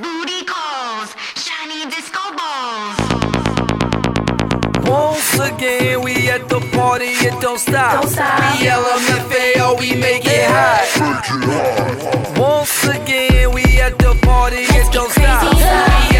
booty calls, shiny disco balls. Once again, we at the party, it don't stop. Don't stop. We LMFAO, we make it hot. Make it hot. Once again, we at the party, it don't stop.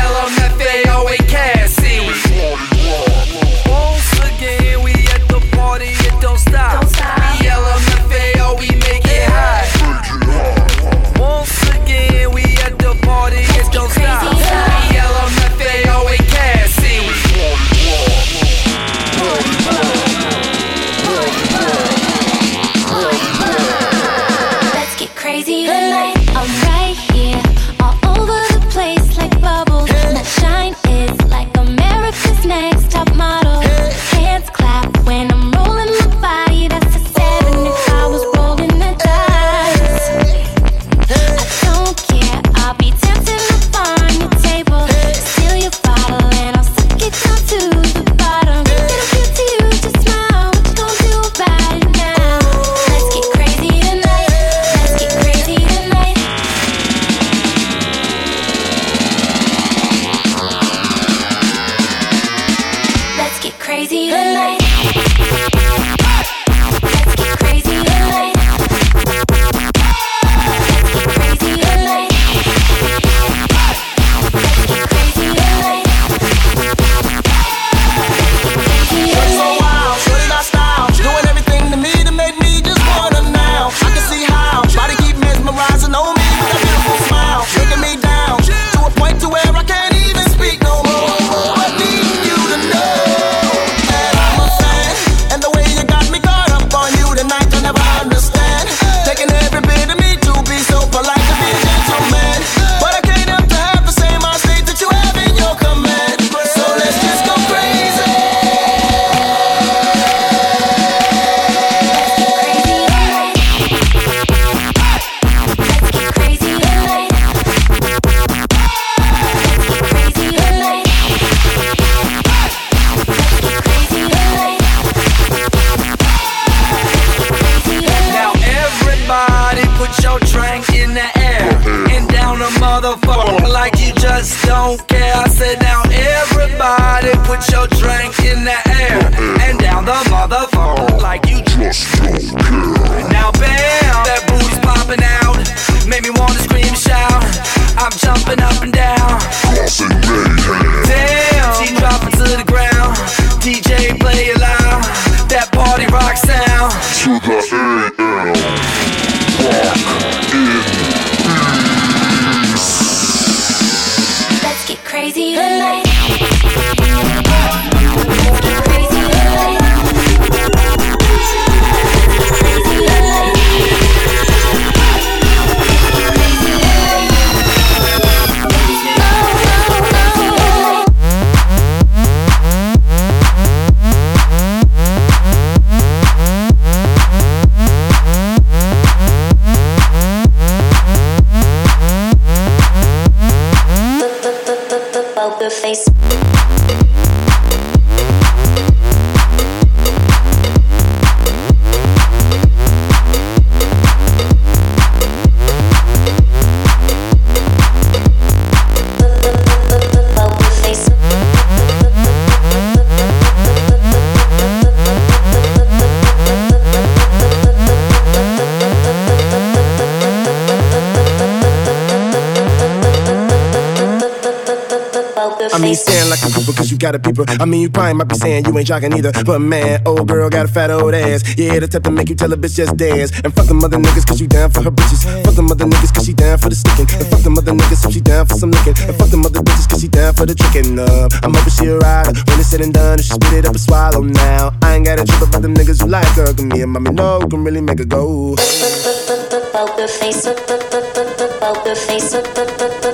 got a people. I mean, you probably might be saying you ain't jocking either. But man, old girl got a fat old ass. Yeah, the type to make you tell a bitch just dance. And fuck the mother niggas cause you down for her bitches. Fuck the mother niggas cause she down for the sticking. And fuck the mother niggas if she down for some licking. And fuck the mother bitches cause she down for the tricking. up. I'm hoping she a rider. When it's said and done, if she spit it up and swallow now. I ain't got a trip about them niggas who like her. Cause me and mommy know who can really make her go. Poker face, poker face, poker face,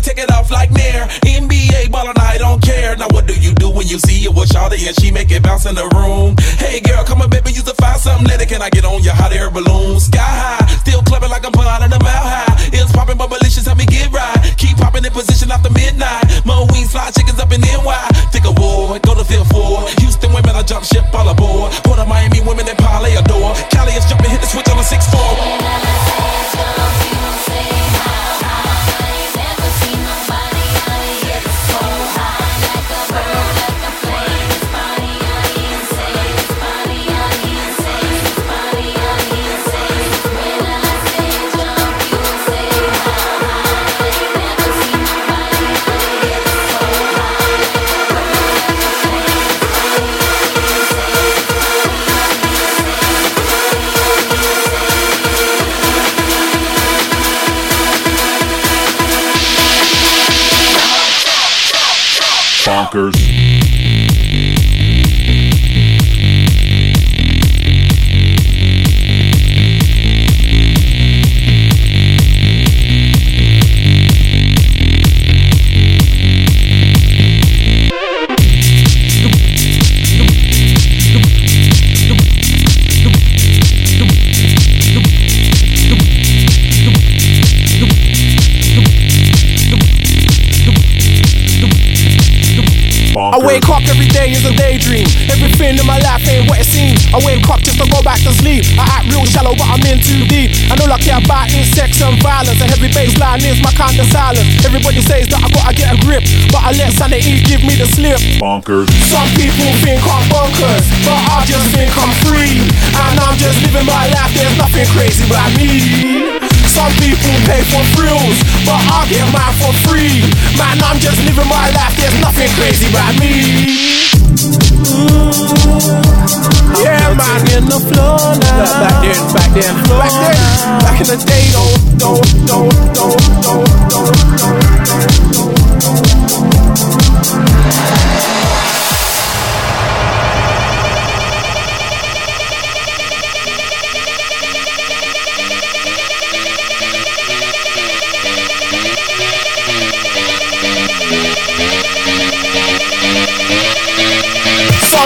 take it off like Nair. NBA ballin', I don't care. Now what do you do when you see it with Shawty and she make it bounce in the room? Hey girl, come on baby, you to find something later. Can I get on your hot air balloon? Sky high, still clubbing like I'm pulling the mile high. It's popping, but malicious, help me get right. Keep popping in position after midnight. Mo wings fly chickens up in NY. Take a war, go to feel four. Houston women, I jump ship all aboard. Port of Miami women that parlay adore. Cali is jumping, hit the switch on the six four. I no longer care about sex and violence. A heavy bassline is my kind of silence. Everybody says that I gotta get a grip, but I let sanity give me the slip. Bonkers. Some people think I'm bonkers, but I just think I'm free. And I'm just living my life, there's nothing crazy about me. Some people pay for thrills, but I get mine for free. Man, I'm just living my life, there's nothing crazy about me. Yeah, man. In the flow now. Back then, back then, back then, back in the day, though, though, though, though, though, though, though.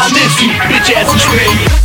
my Nipsey, bitch ass trick.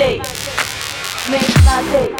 day. Make my day.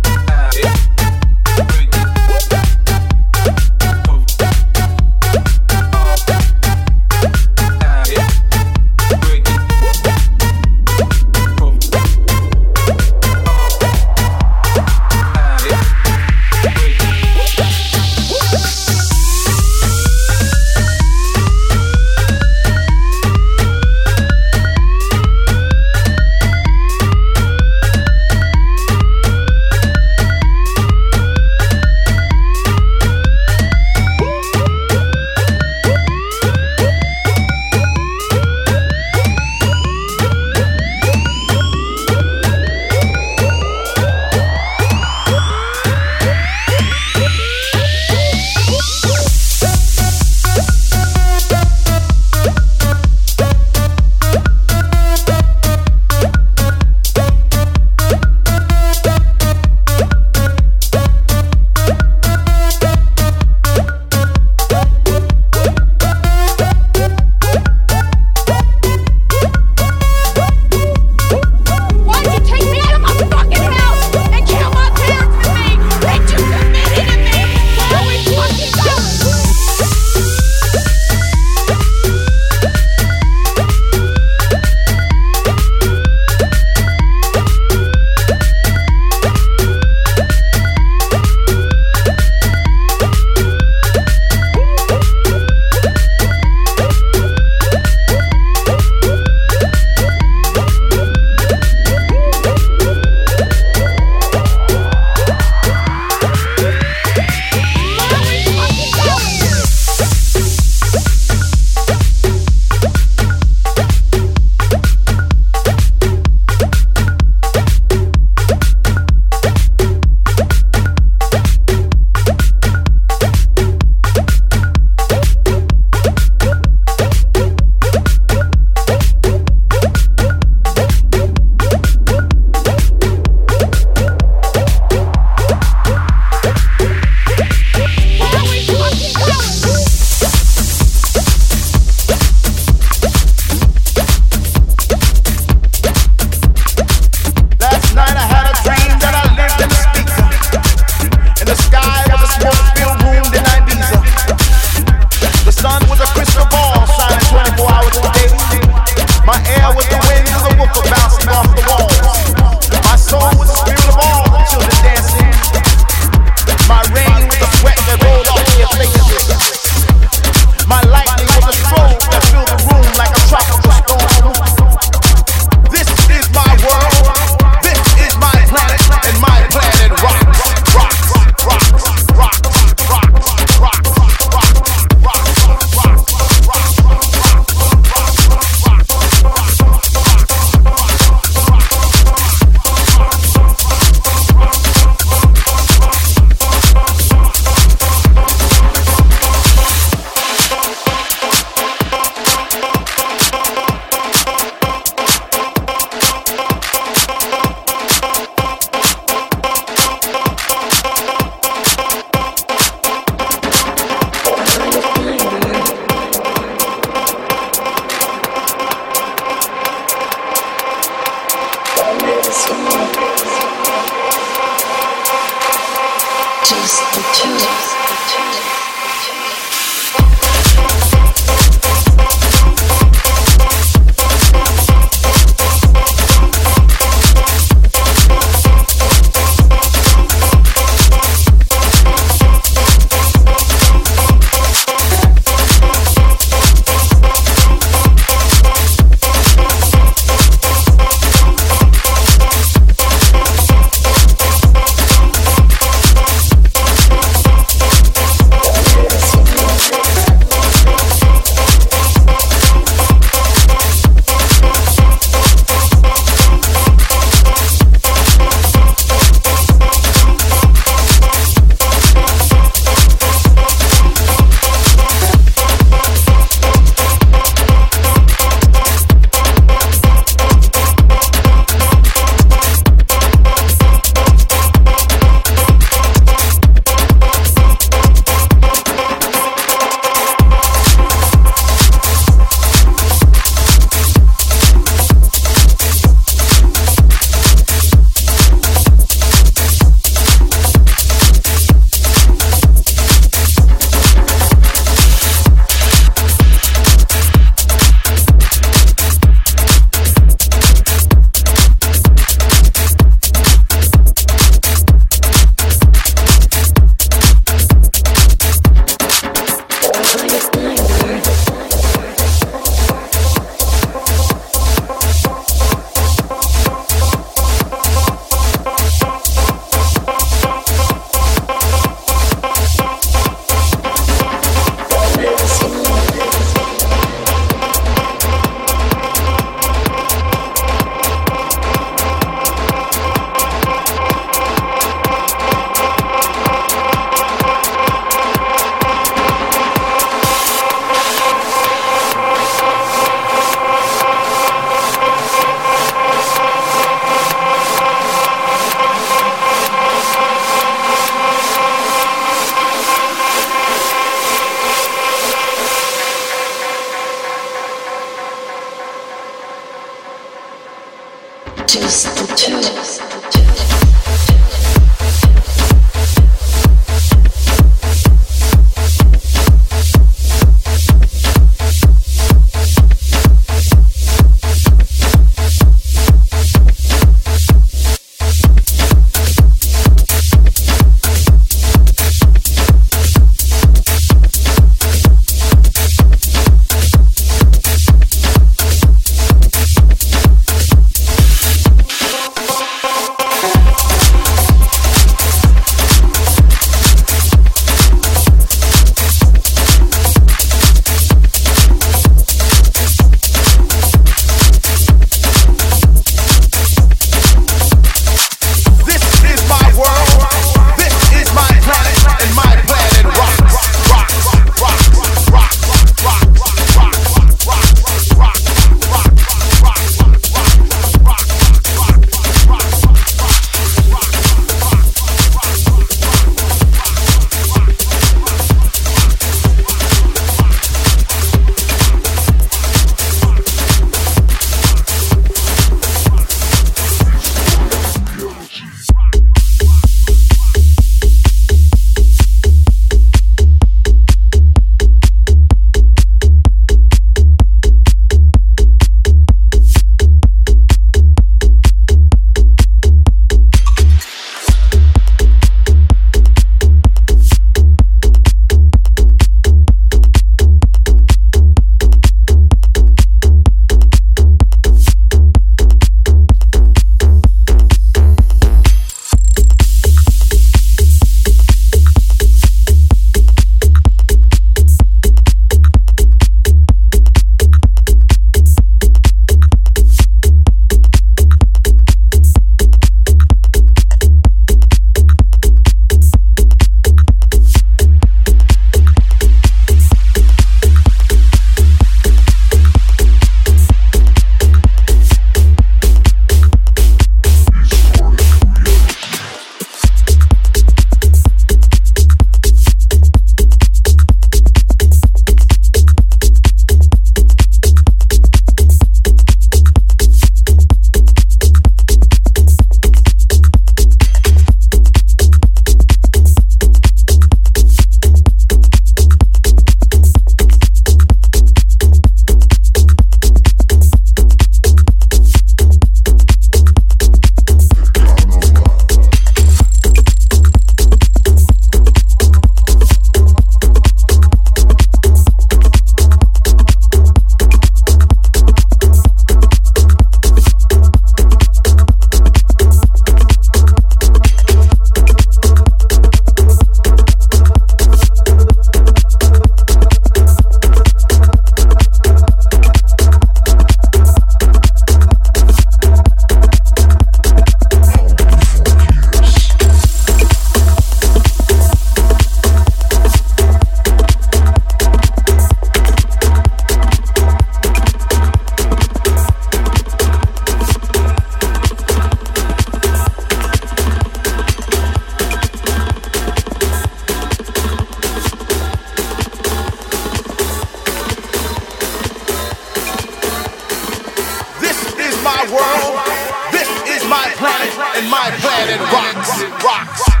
my planet rocks. rocks.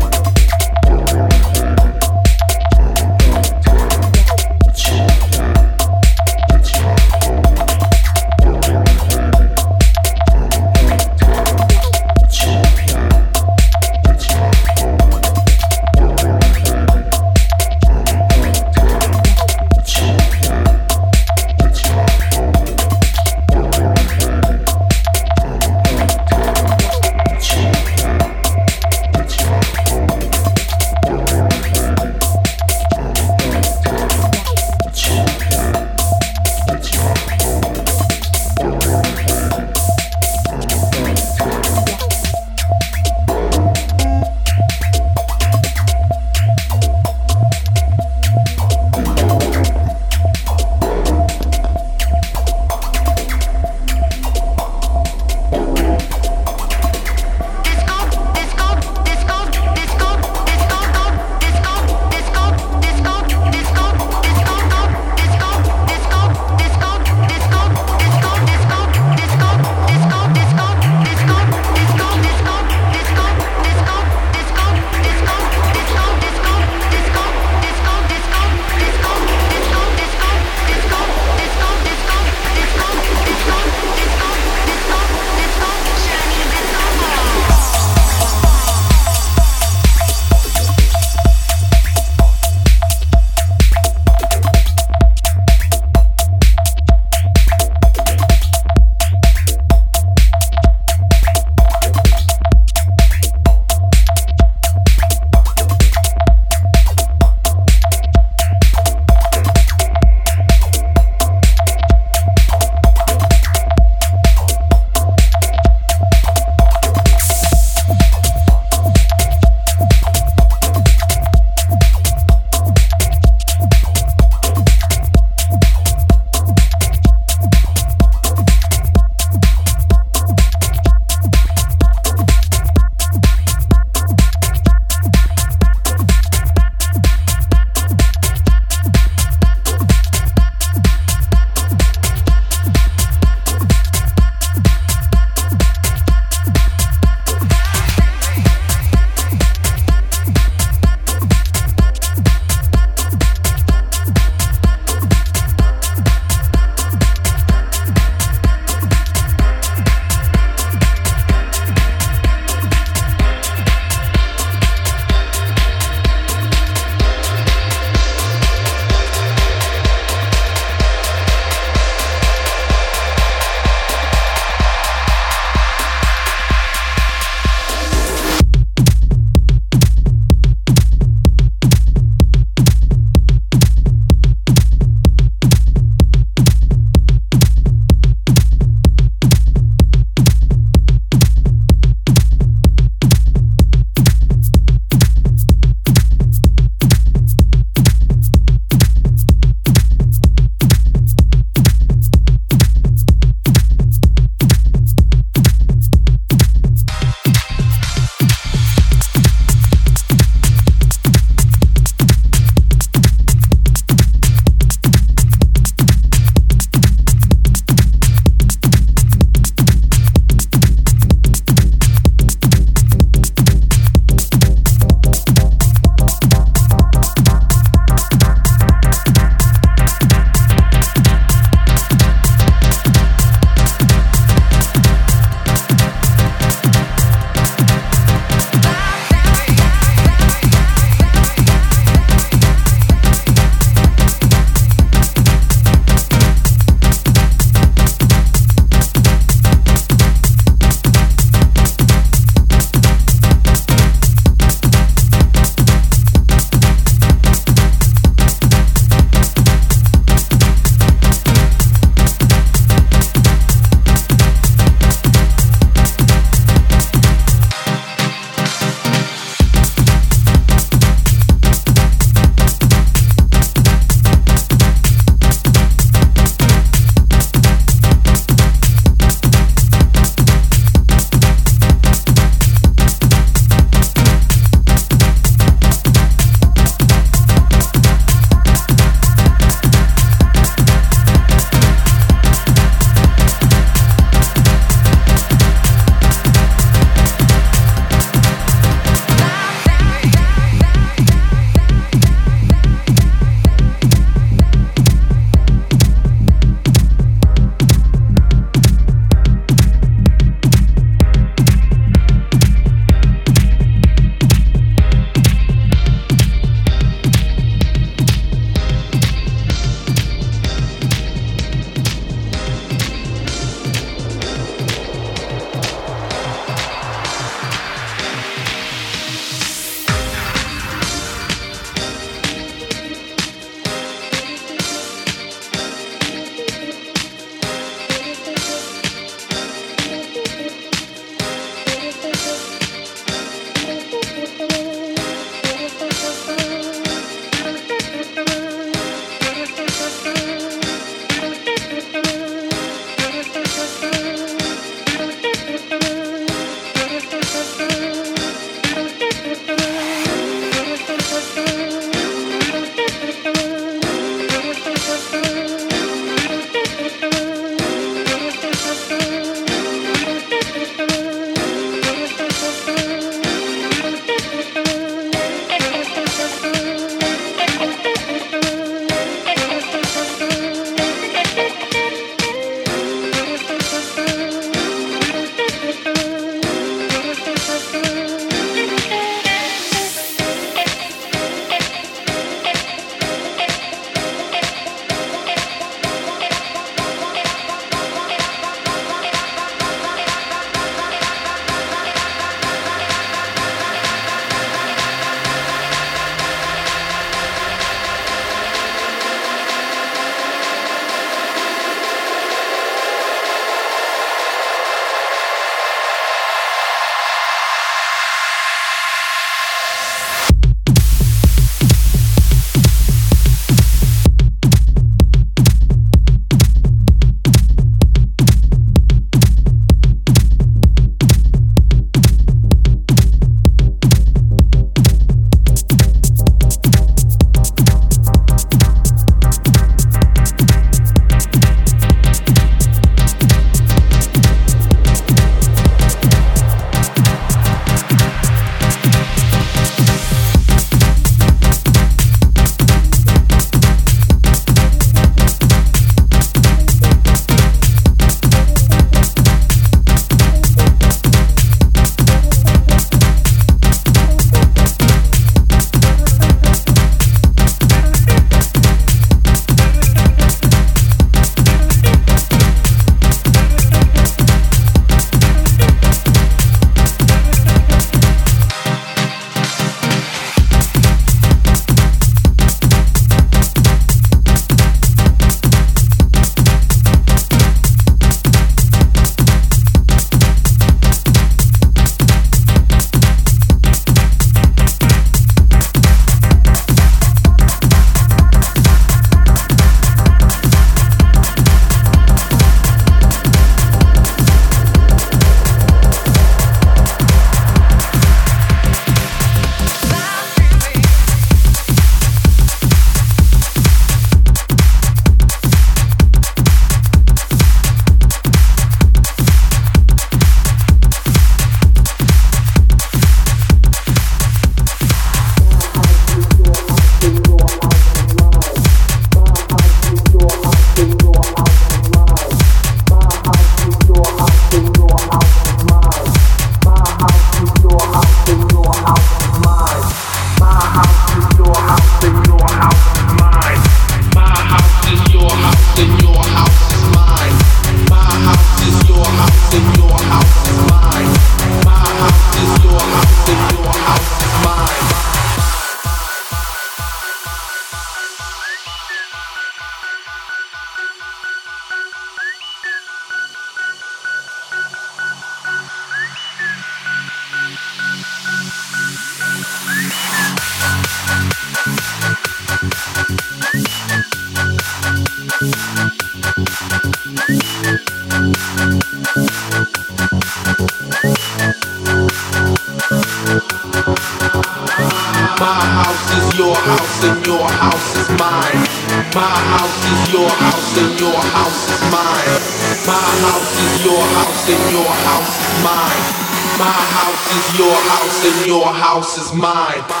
house is mine.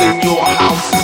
And your house is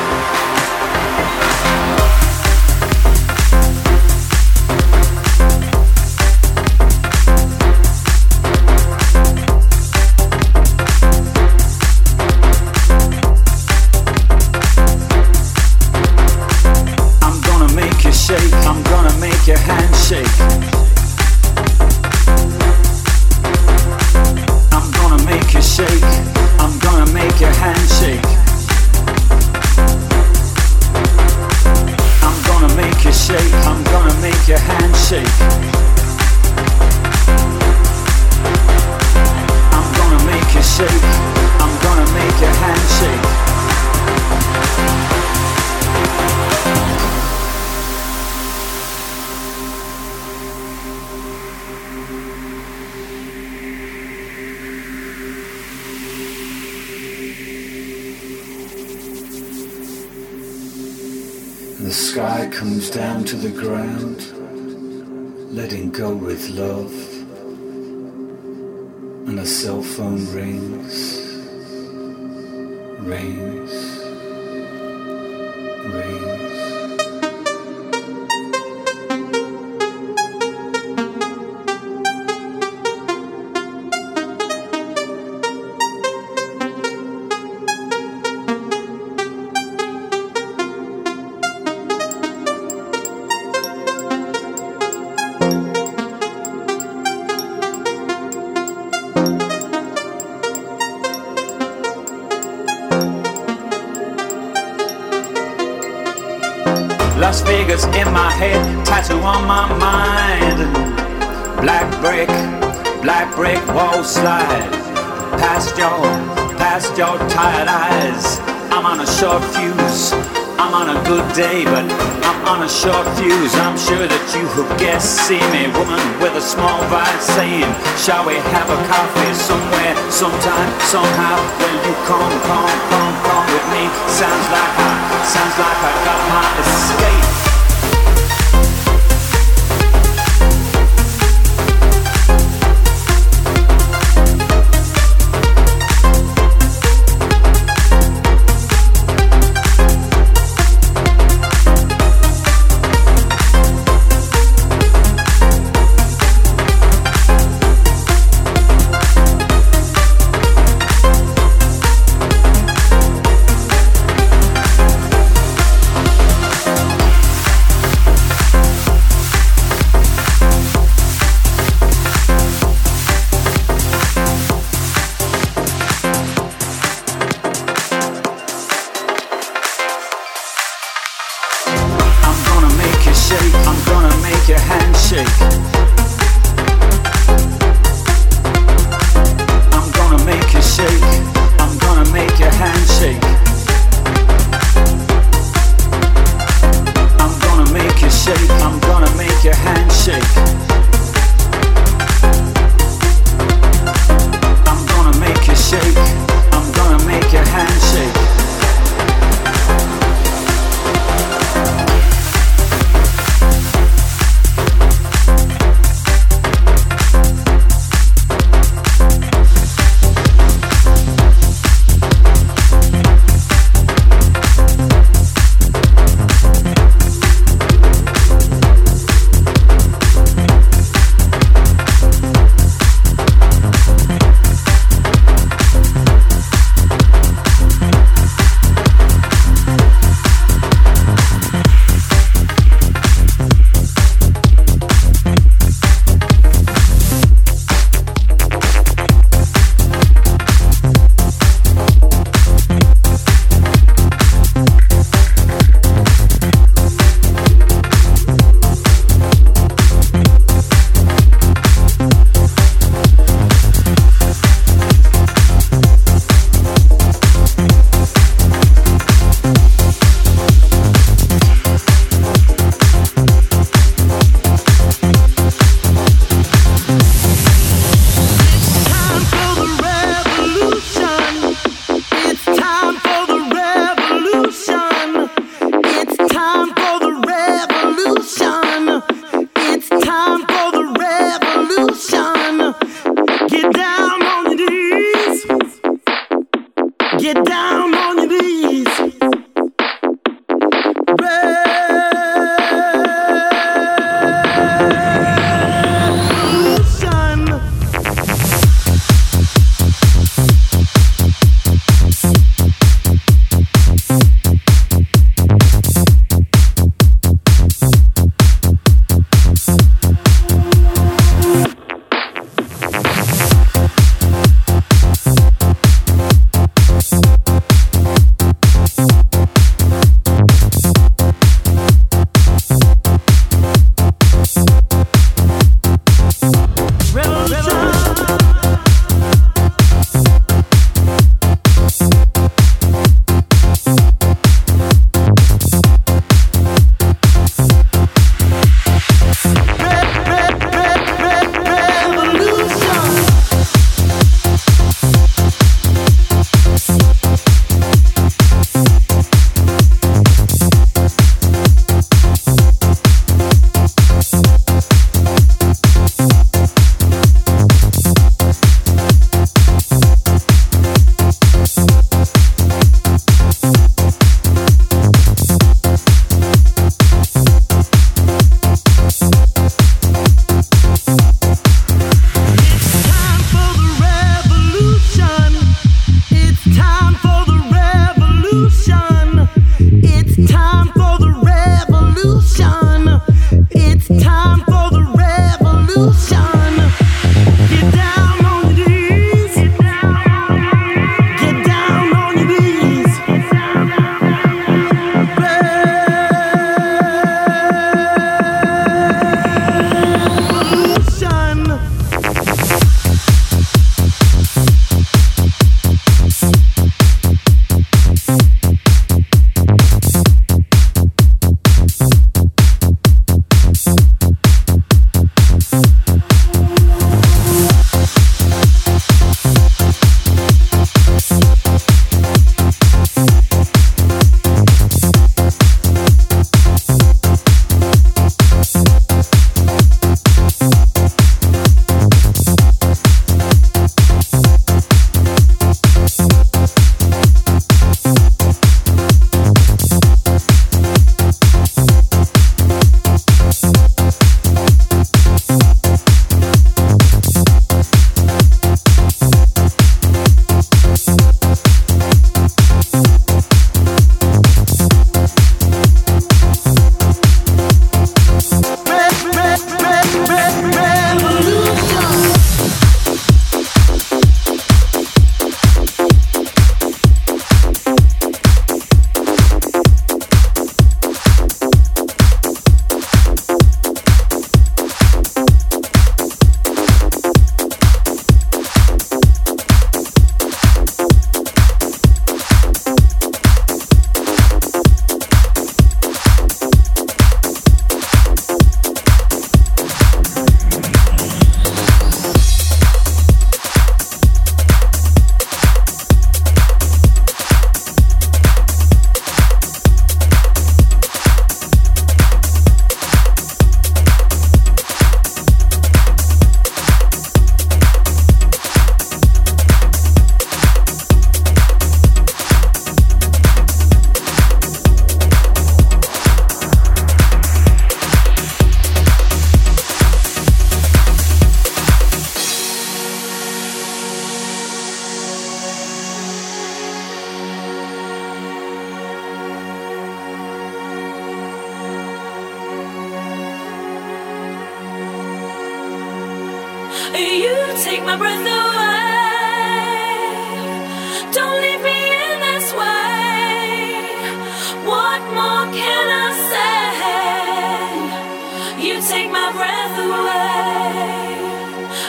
good day, but I'm on a short fuse. I'm sure that you who guess see me, woman with a small vibe, saying, Shall we have a coffee somewhere, sometime, somehow? Will you come, come, come, come with me? Sounds like I, sounds like I got my escape.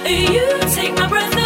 You take my breath